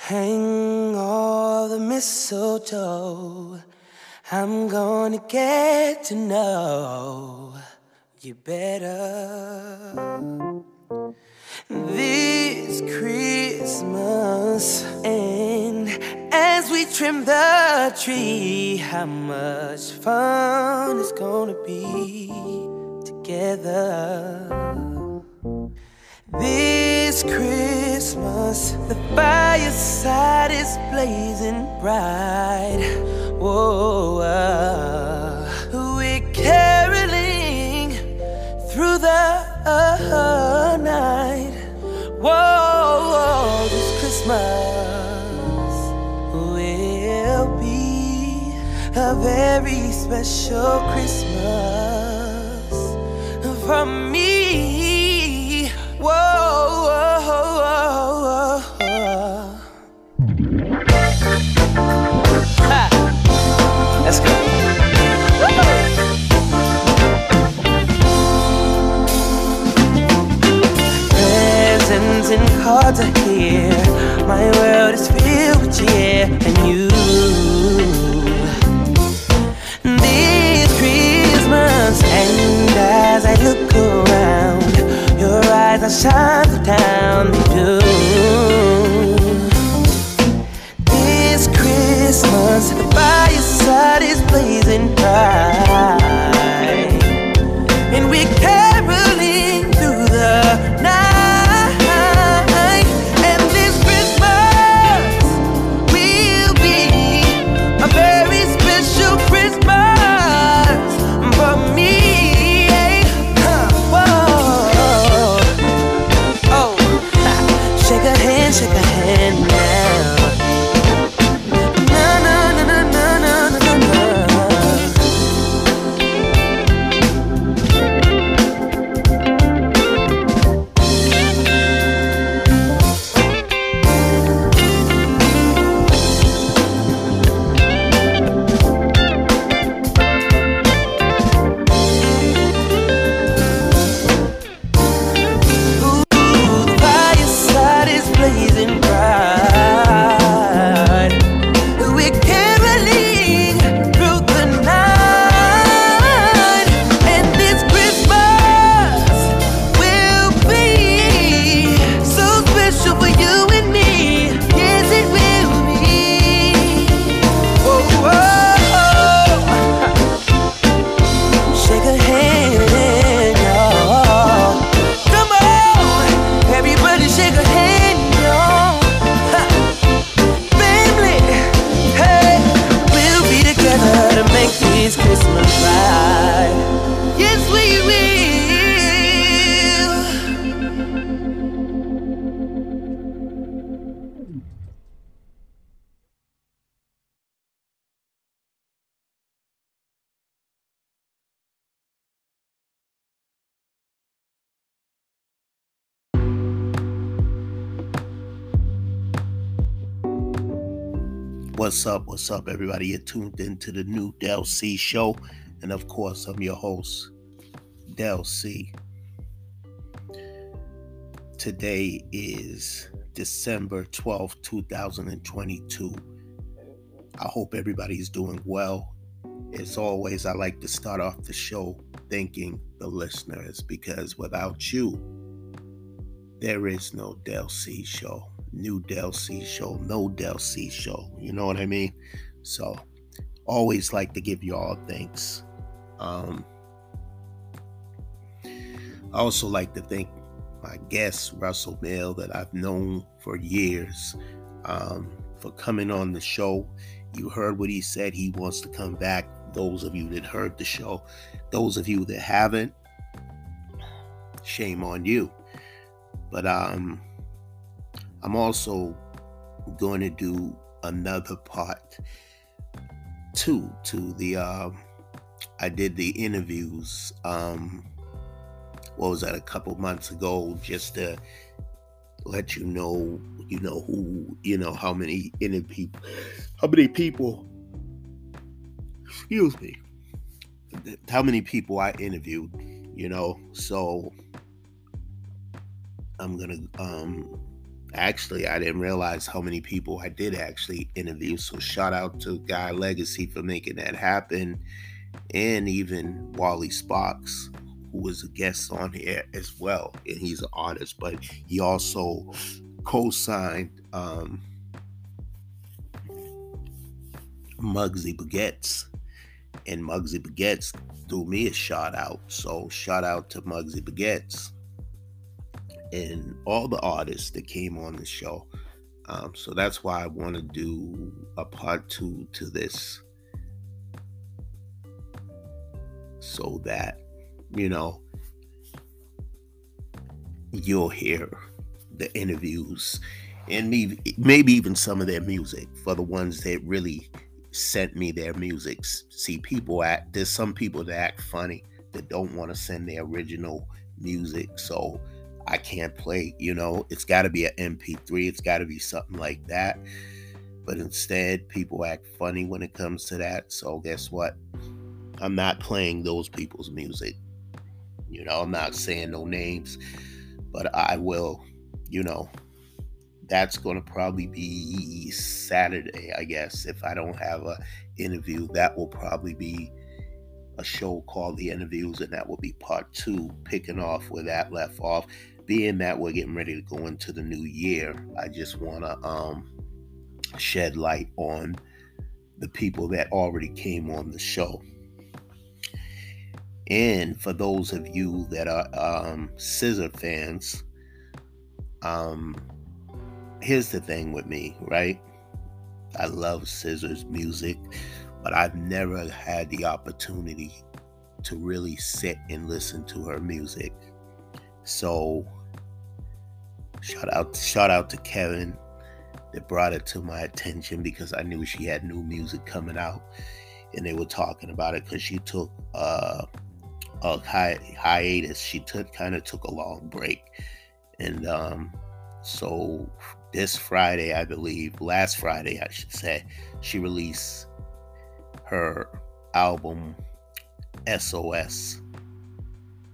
Hang all the mistletoe. I'm gonna get to know you better this Christmas. And as we trim the tree, how much fun it's gonna be together. This Christmas, the fireside is blazing bright. Whoa, uh, we're caroling through the uh, night. Whoa, this Christmas will be a very special Christmas for me. Shake a hand, shake a hand now. What's up? What's up, everybody? You're tuned into the new Del C show. And of course, I'm your host, Del C. Today is December 12th, 2022. I hope everybody's doing well. As always, I like to start off the show thanking the listeners because without you, there is no Del C show. New Del C show, no Del C show. You know what I mean? So, always like to give you all thanks. Um, I also like to thank my guest, Russell Mill, that I've known for years, um, for coming on the show. You heard what he said. He wants to come back. Those of you that heard the show, those of you that haven't, shame on you. But um, I'm also going to do another part two to the uh, I did the interviews um what was that a couple months ago just to let you know you know who you know how many inter people how many people excuse me how many people I interviewed you know so I'm gonna um actually, I didn't realize how many people I did actually interview. So shout out to Guy Legacy for making that happen, and even Wally Sparks, who was a guest on here as well, and he's an artist, but he also co-signed um, Muggsy Baguettes, and Muggsy Baguettes threw me a shout out. So shout out to Muggsy Baguettes and all the artists that came on the show. Um, so that's why I want to do a part two to this so that, you know, you'll hear the interviews and maybe, maybe even some of their music for the ones that really sent me their music. See, people act, there's some people that act funny that don't want to send their original music. So, I can't play, you know, it's got to be an MP3, it's got to be something like that. But instead, people act funny when it comes to that. So, guess what? I'm not playing those people's music. You know, I'm not saying no names, but I will, you know, that's going to probably be Saturday, I guess. If I don't have a interview, that will probably be a show called The Interviews, and that will be part two, picking off where that left off being that we're getting ready to go into the new year, I just want to um, shed light on the people that already came on the show. And for those of you that are um, SZA fans, um, here's the thing with me, right? I love SZA's music, but I've never had the opportunity to really sit and listen to her music. So Shout out, shout out to Kevin that brought it to my attention because I knew she had new music coming out, and they were talking about it because she took uh, a hi- hiatus. She took kind of took a long break, and um, so this Friday, I believe, last Friday, I should say, she released her album SOS,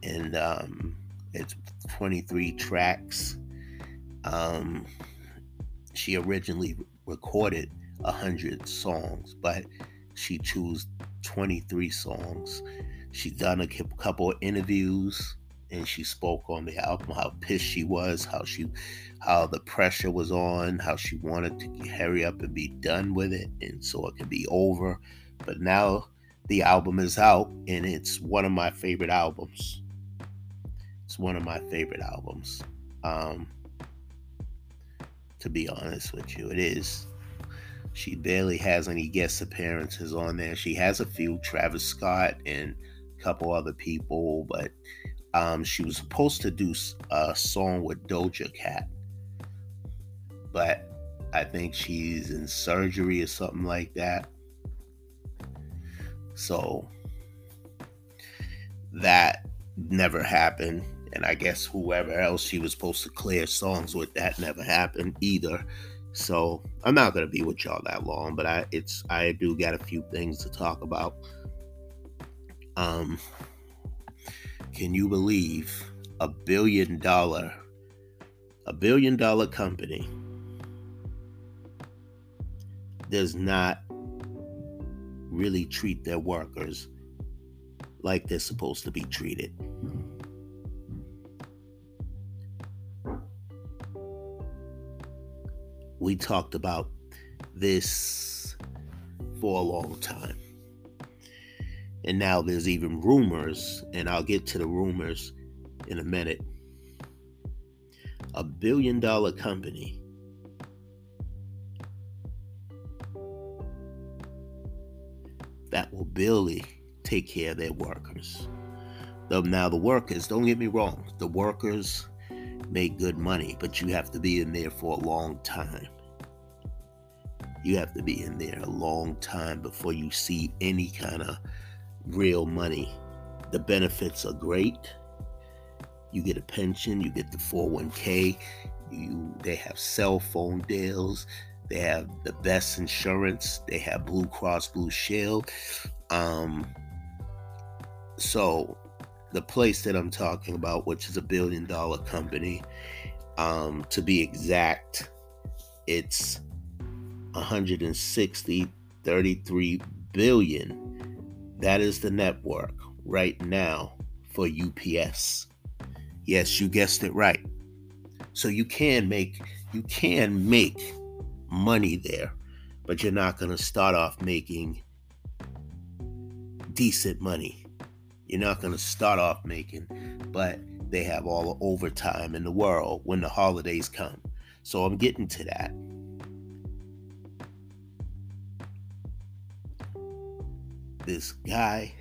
and um, it's 23 tracks um, she originally recorded a hundred songs, but she chose 23 songs. She done a couple of interviews and she spoke on the album how pissed she was, how she how the pressure was on, how she wanted to hurry up and be done with it and so it could be over. But now the album is out and it's one of my favorite albums. It's one of my favorite albums. Um, to be honest with you. It is. She barely has any guest appearances on there. She has a few, Travis Scott and a couple other people, but um, she was supposed to do a song with Doja Cat. But I think she's in surgery or something like that. So that never happened and I guess whoever else she was supposed to clear songs with that never happened either. So I'm not gonna be with y'all that long, but I it's I do got a few things to talk about. Um, can you believe a billion dollar a billion dollar company does not really treat their workers like they're supposed to be treated? We talked about this for a long time. And now there's even rumors, and I'll get to the rumors in a minute. A billion dollar company that will barely take care of their workers. Now, the workers, don't get me wrong, the workers make good money, but you have to be in there for a long time. You have to be in there a long time before you see any kind of real money. The benefits are great. You get a pension, you get the 401k, you they have cell phone deals, they have the best insurance, they have Blue Cross Blue Shield. Um so the place that I'm talking about, which is a billion dollar company, Um, to be exact, it's 160 33 billion. That is the network right now for UPS. Yes, you guessed it right. So you can make you can make money there, but you're not going to start off making decent money. You're not going to start off making, but they have all the overtime in the world when the holidays come. So I'm getting to that. This guy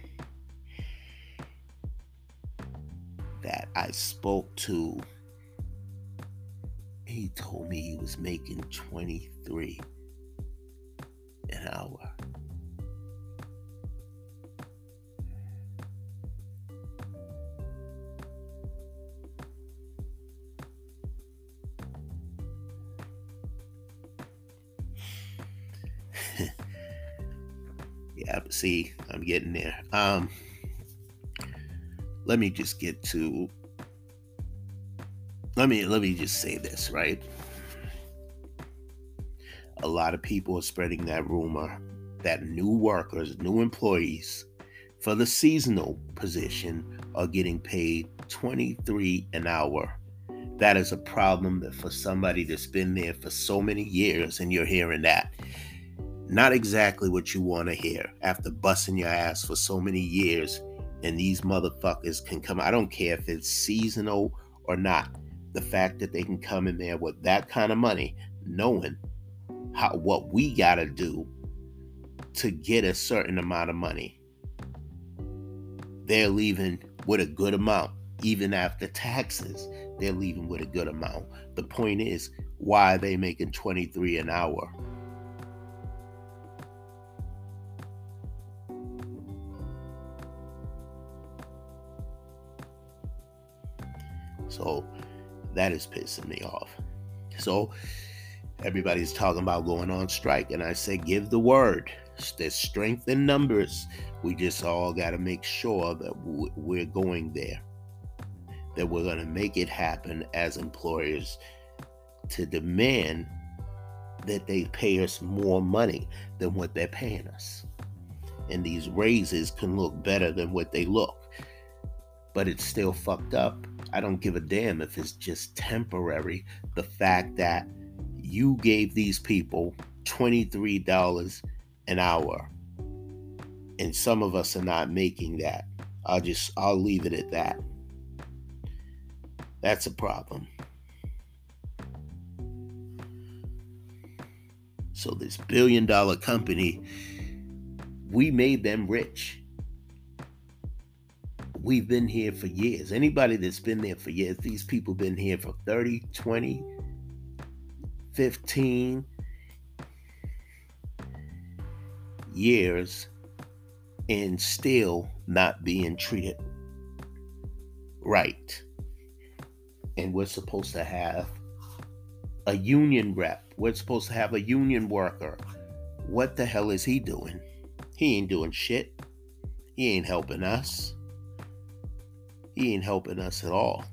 that I spoke to, he told me he was making 23 an hour. See, I'm getting there. Um, let me just get to. Let me let me just say this right. A lot of people are spreading that rumor that new workers, new employees for the seasonal position are getting paid 23 an hour. That is a problem that for somebody that's been there for so many years and you're hearing that not exactly what you want to hear after busting your ass for so many years and these motherfuckers can come i don't care if it's seasonal or not the fact that they can come in there with that kind of money knowing how what we got to do to get a certain amount of money. They're leaving with a good amount even after taxes they're leaving with a good amount. The point is why are they making 23 an hour So that is pissing me off. So everybody's talking about going on strike, and I say, give the word. There's strength in numbers. We just all got to make sure that we're going there, that we're going to make it happen as employers to demand that they pay us more money than what they're paying us. And these raises can look better than what they look, but it's still fucked up I don't give a damn if it's just temporary. The fact that you gave these people $23 an hour and some of us are not making that. I'll just I'll leave it at that. That's a problem. So this billion dollar company we made them rich we've been here for years. Anybody that's been there for years, these people been here for 30, 20, 15 years and still not being treated right. And we're supposed to have a union rep. We're supposed to have a union worker. What the hell is he doing? He ain't doing shit. He ain't helping us he ain't helping us at all.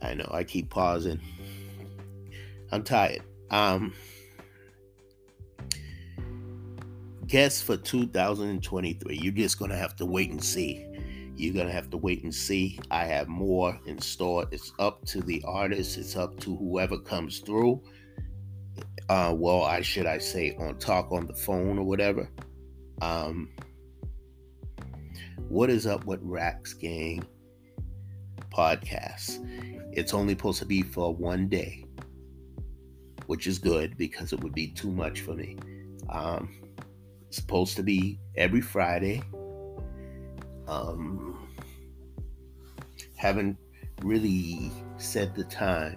I know I keep pausing. I'm tired. Um guess for 2023, you're just gonna have to wait and see. You're going to have to wait and see. I have more in store. It's up to the artist, it's up to whoever comes through. Uh, well, I should I say on talk on the phone or whatever. Um, what is up with Racks Gang podcast? It's only supposed to be for one day, which is good because it would be too much for me. Um, supposed to be every Friday um, haven't really set the time.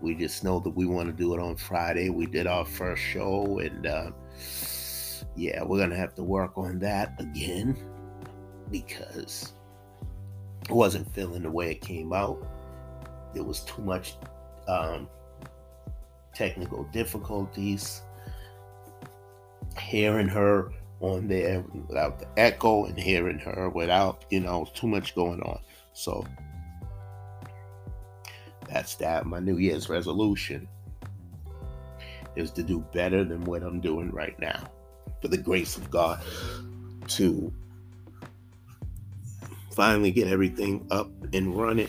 We just know that we want to do it on Friday. We did our first show, and uh, yeah, we're gonna have to work on that again because it wasn't feeling the way it came out. There was too much um, technical difficulties. Hearing her on there without the echo and hearing her without, you know, too much going on. So that's that. My New Year's resolution is to do better than what I'm doing right now. For the grace of God to finally get everything up and running.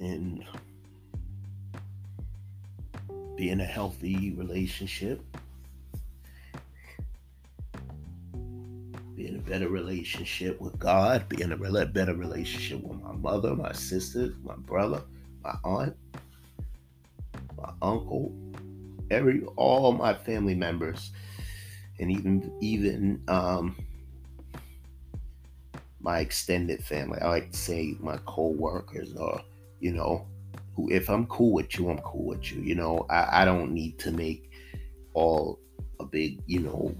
And be in a healthy relationship. Be in a better relationship with God. Be in a better relationship with my mother, my sisters, my brother, my aunt, my uncle, every all my family members, and even even um, my extended family. I like to say my co-workers or you know who if I'm cool with you, I'm cool with you. You know, I, I don't need to make all a big, you know,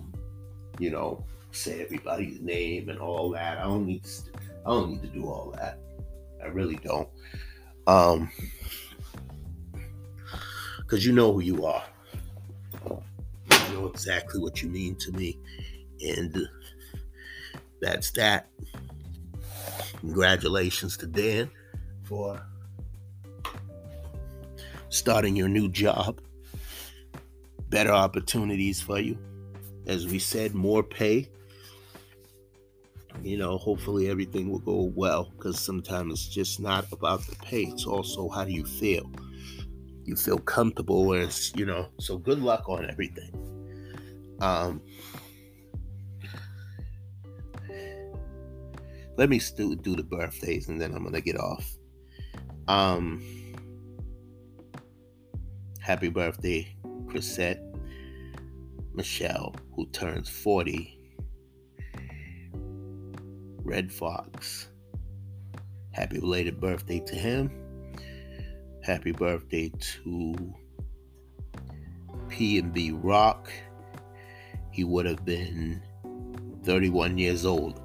you know, say everybody's name and all that. I don't need to I don't need to do all that. I really don't. Um because you know who you are. You know exactly what you mean to me. And that's that. Congratulations to Dan for starting your new job, better opportunities for you. As we said, more pay. You know, hopefully everything will go well because sometimes it's just not about the pay, it's also how do you feel. You feel comfortable, as you know. So good luck on everything. Um, let me still do the birthdays and then I'm gonna get off. Um, Happy birthday, Chrisette Michele, who turns 40. Redd Foxx. Happy belated birthday to him. Happy birthday to PnB Rock. He would have been 31 years old.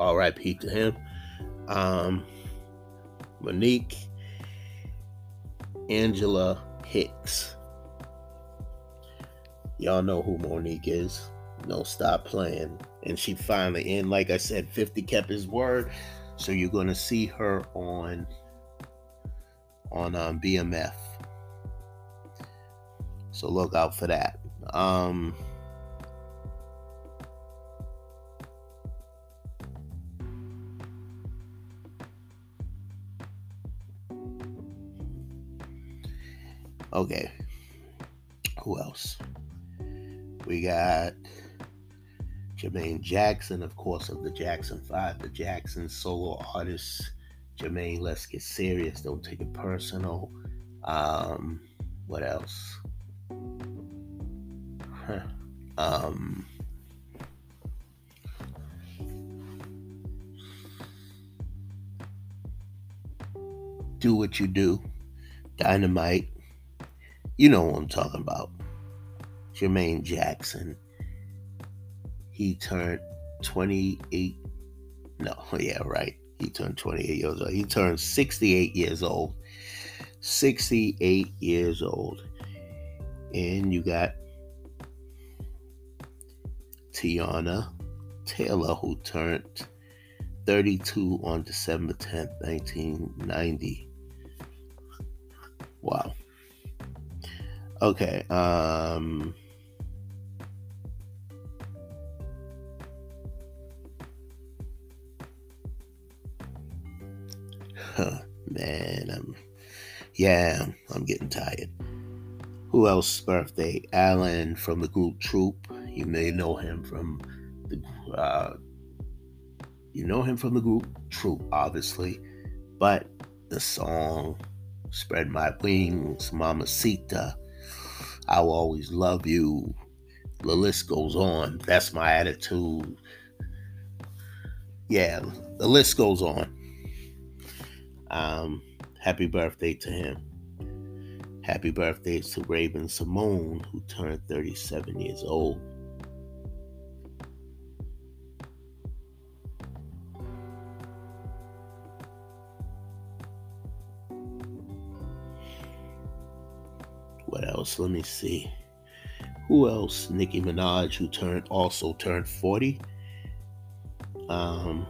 R.I.P. to him. Um, Monique Angela Hicks. Y'all know who Monique is. No, stop playing. And she finally, and like I said, 50 kept his word. So you're gonna see her on on um, BMF. So look out for that. Um, Okay. Who else? We got Jermaine Jackson, of course, of the Jackson Five, the Jackson solo artist. Jermaine, let's get serious. Don't take it personal. Um, what else? Huh. Um, do what you do. Dynamite. You know what I'm talking about. Jermaine Jackson. He turned 28. No, yeah, right. He turned 28 years old. He turned 68 years old. 68 years old. And you got Teyana Taylor, who turned 32 on December 10th, 1990. Wow. Okay. Um man, I'm yeah, I'm getting tired. Who else birthday? Alan from the group Troop. You may know him from the uh you know him from the group Troop, obviously. But the song Spread My Wings, Mamacita, I will always love you. The list goes on. That's my attitude. Yeah, the list goes on. Um, happy birthday to him. Happy birthday to Raven-Symoné, who turned 37 years old. Else? Let me see. Who else? Nicki Minaj, who turned also turned 40. Um,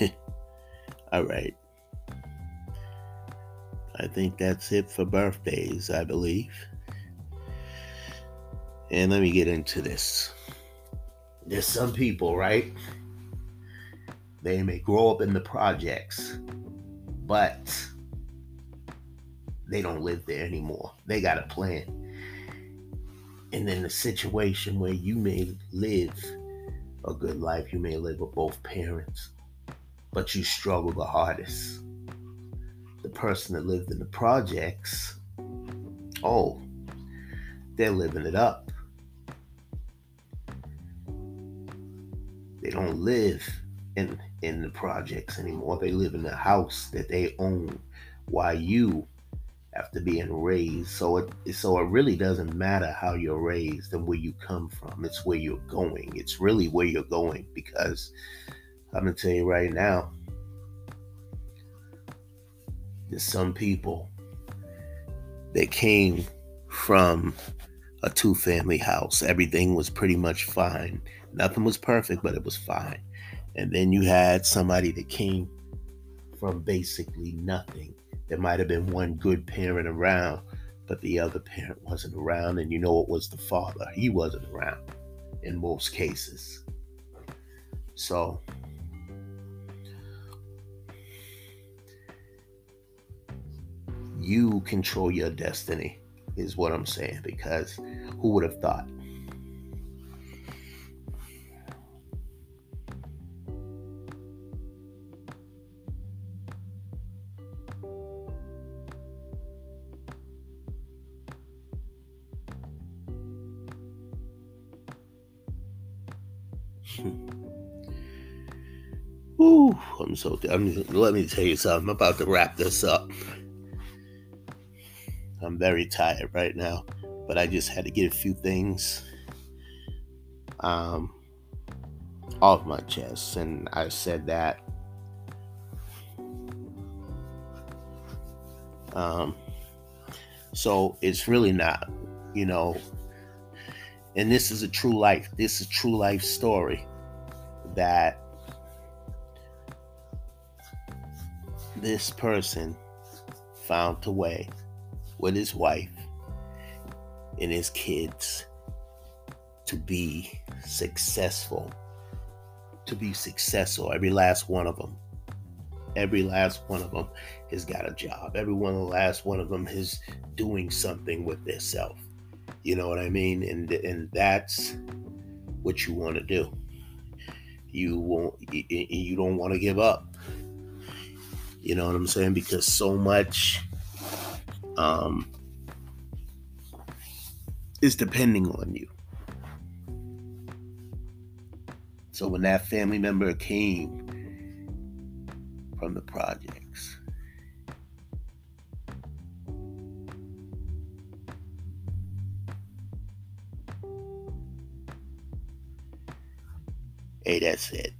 All right. I think that's it for birthdays, I believe. And let me get into this. There's some people, right? They may grow up in the projects, but they don't live there anymore. They got a plan. And in the situation where you may live a good life, you may live with both parents but you struggle the hardest. The person that lived in the projects, oh, they're living it up. They don't live in in the projects anymore. They live in the house that they own Why you after being raised. So it so it really doesn't matter how you're raised and where you come from. It's where you're going. It's really where you're going because I'm gonna tell you right now, there's some people that came from a two family house. Everything was pretty much fine. Nothing was perfect, but it was fine. And then you had somebody that came from basically nothing. There might have been one good parent around, but the other parent wasn't around. And you know it was the father. He wasn't around in most cases. So you control your destiny, is what I'm saying, because who would have thought? Ooh, I'm so. I'm, let me tell you something. I'm about to wrap this up. I'm very tired right now, but I just had to get a few things um, off my chest, and I said that. Um, so it's really not, you know, and this is a true life. This is a true life story that this person found a way with his wife and his kids to be successful. To be successful, every last one of them. Every last one of them has got a job. Every one of the last one of them is doing something with their self. You know what I mean? And and that's what you want to do. You won't. You don't want to give up. You know what I'm saying? Because so much um, is depending on you. So when that family member came from the projects, hey, that's it.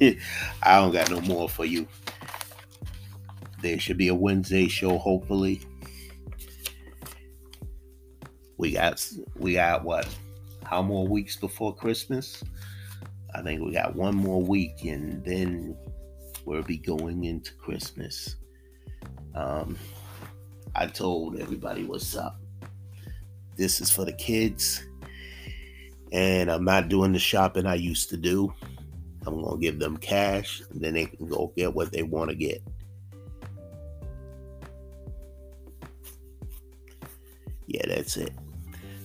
I don't got no more for you. There should be a Wednesday show, hopefully we got we got what? How more weeks before Christmas? I think we got one more week, and then we'll be going into Christmas. Um, I told everybody what's up. This is for the kids, and I'm not doing the shopping I used to do. I'm gonna give them cash, and then they can go get what they want to get. Yeah, that's it.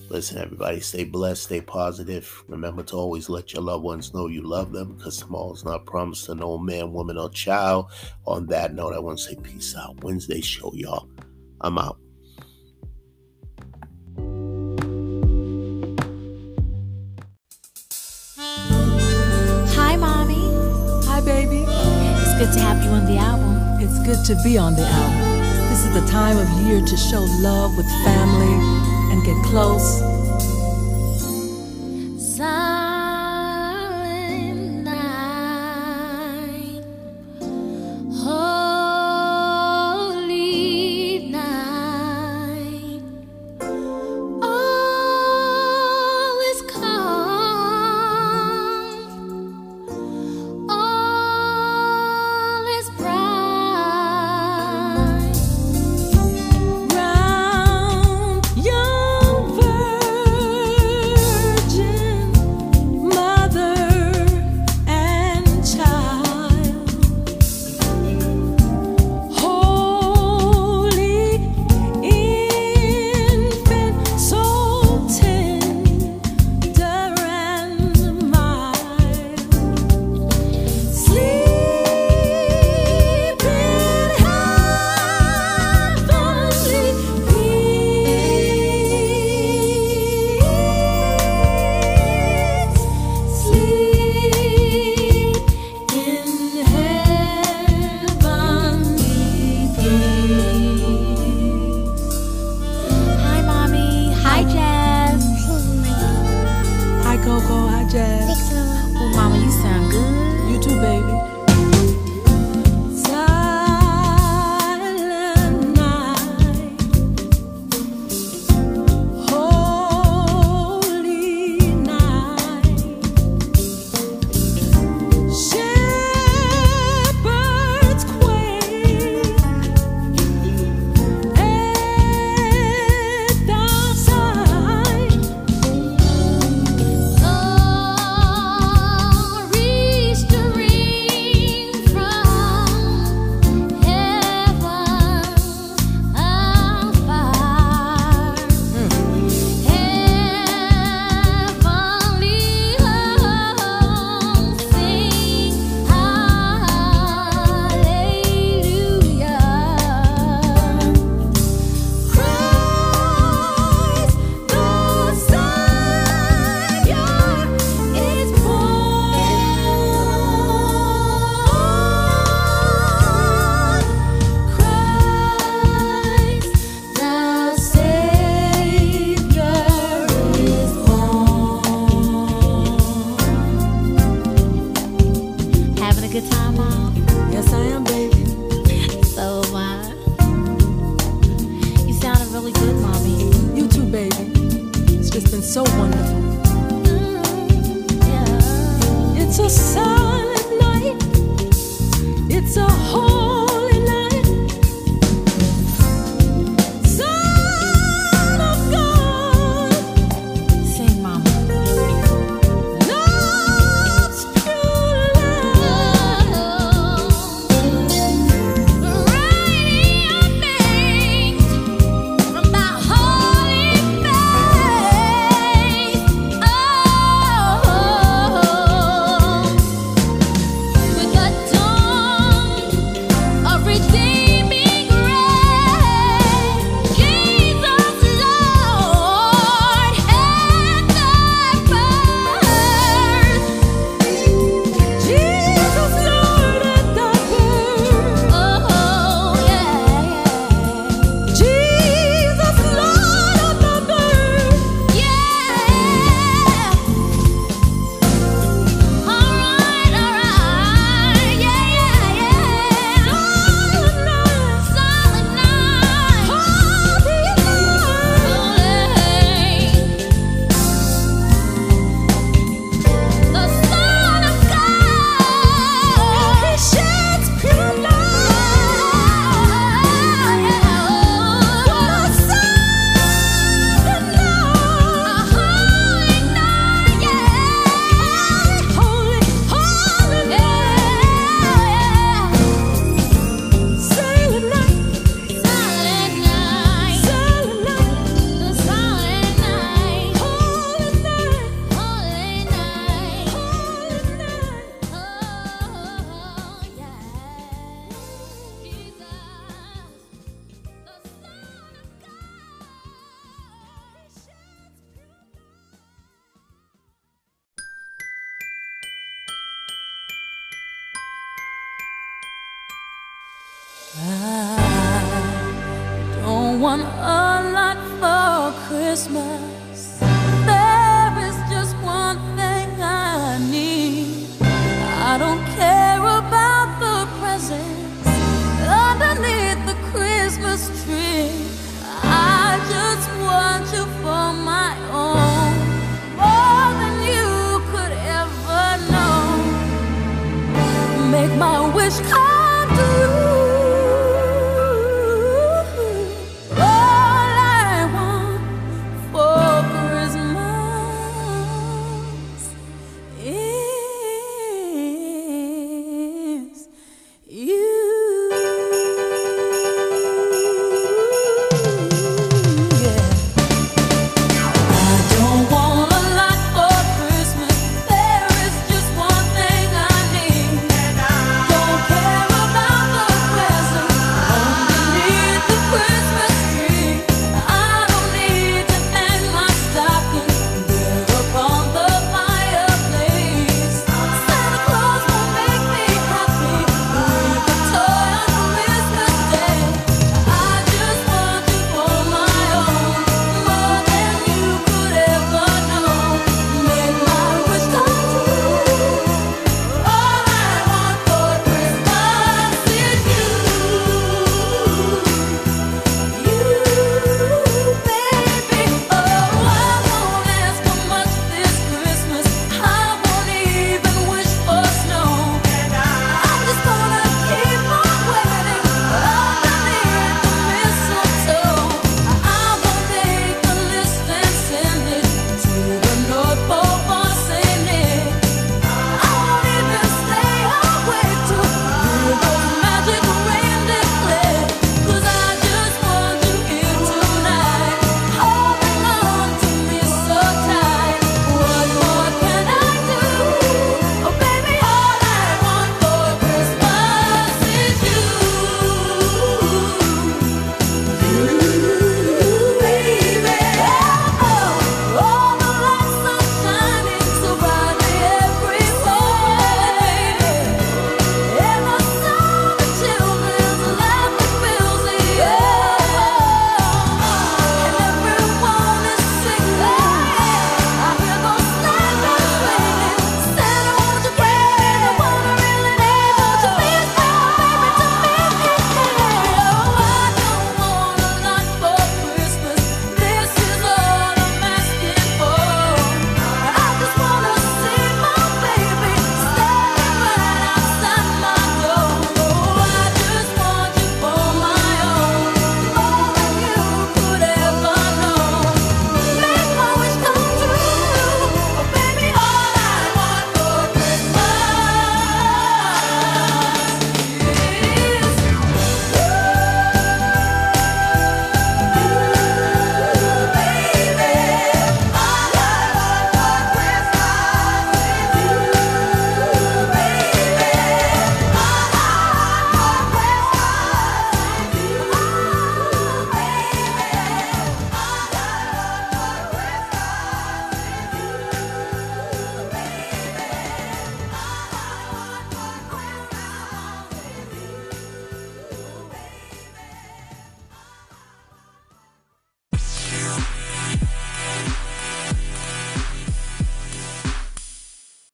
Listen, everybody, stay blessed, stay positive. Remember to always let your loved ones know you love them because tomorrow is not promised to no man, woman, or child. On that note, I want to say peace out. Wednesday show, y'all. I'm out. Baby. It's good to have you on the album. It's good to be on the album. This is the time of year to show love with family and get close.